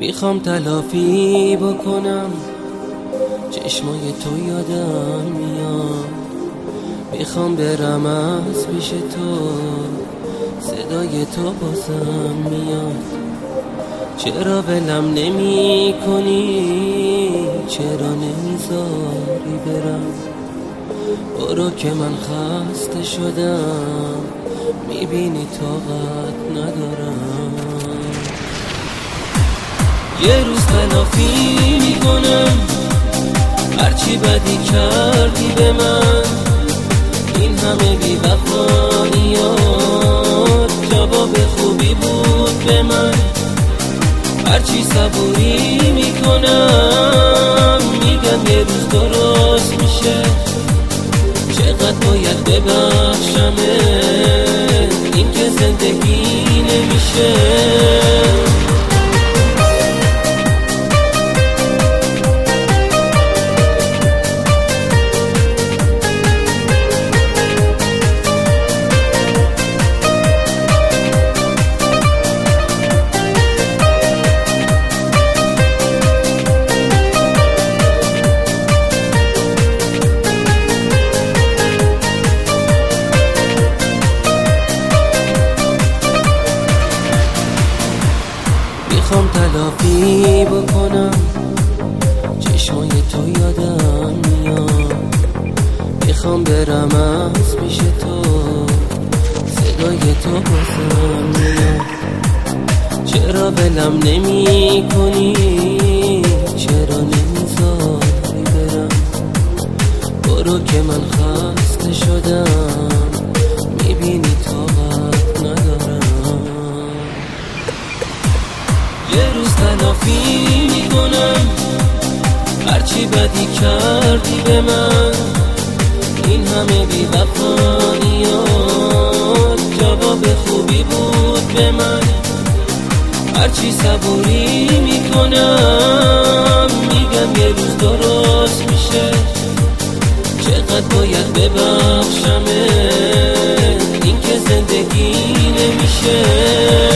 می‌خوام تلافی بکنم. چشمای تو یادم میاد. می‌خوام برم از پیش تو. صدای تو بازم میاد. چرا ولم نمی کنی چرا نمی‌ذاری برم؟ برو که من خسته شدم. می‌بینی طاقت ندارم. یه روز تلافی می‌کنم. هرچی بدی کردی به من. این همه بی وفانیات جواب خوبی بود به من. هرچی صبوری می‌کنم. میگم یه روز درست میشه. چقدر باید ببخشمه. این که زندگی نمیشه. می‌خوام تلافی بکنم. چشمای تو یادم میاد. می‌خوام برم از پیش تو. صدای تو بازم میاد. چرا بلم نمی کنی چرا نمی‌ذاری برم؟ برو که من خسته شدم. می‌بینی طاقت تلافی می‌کنم. هرچی بدی کردی به من. این همه بی وفانیات جواب خوبی بود به من. هرچی صبوری می‌کنم. میگم یه روز درست میشه. چقدر باید ببخشمه. این که زندگی نمیشه.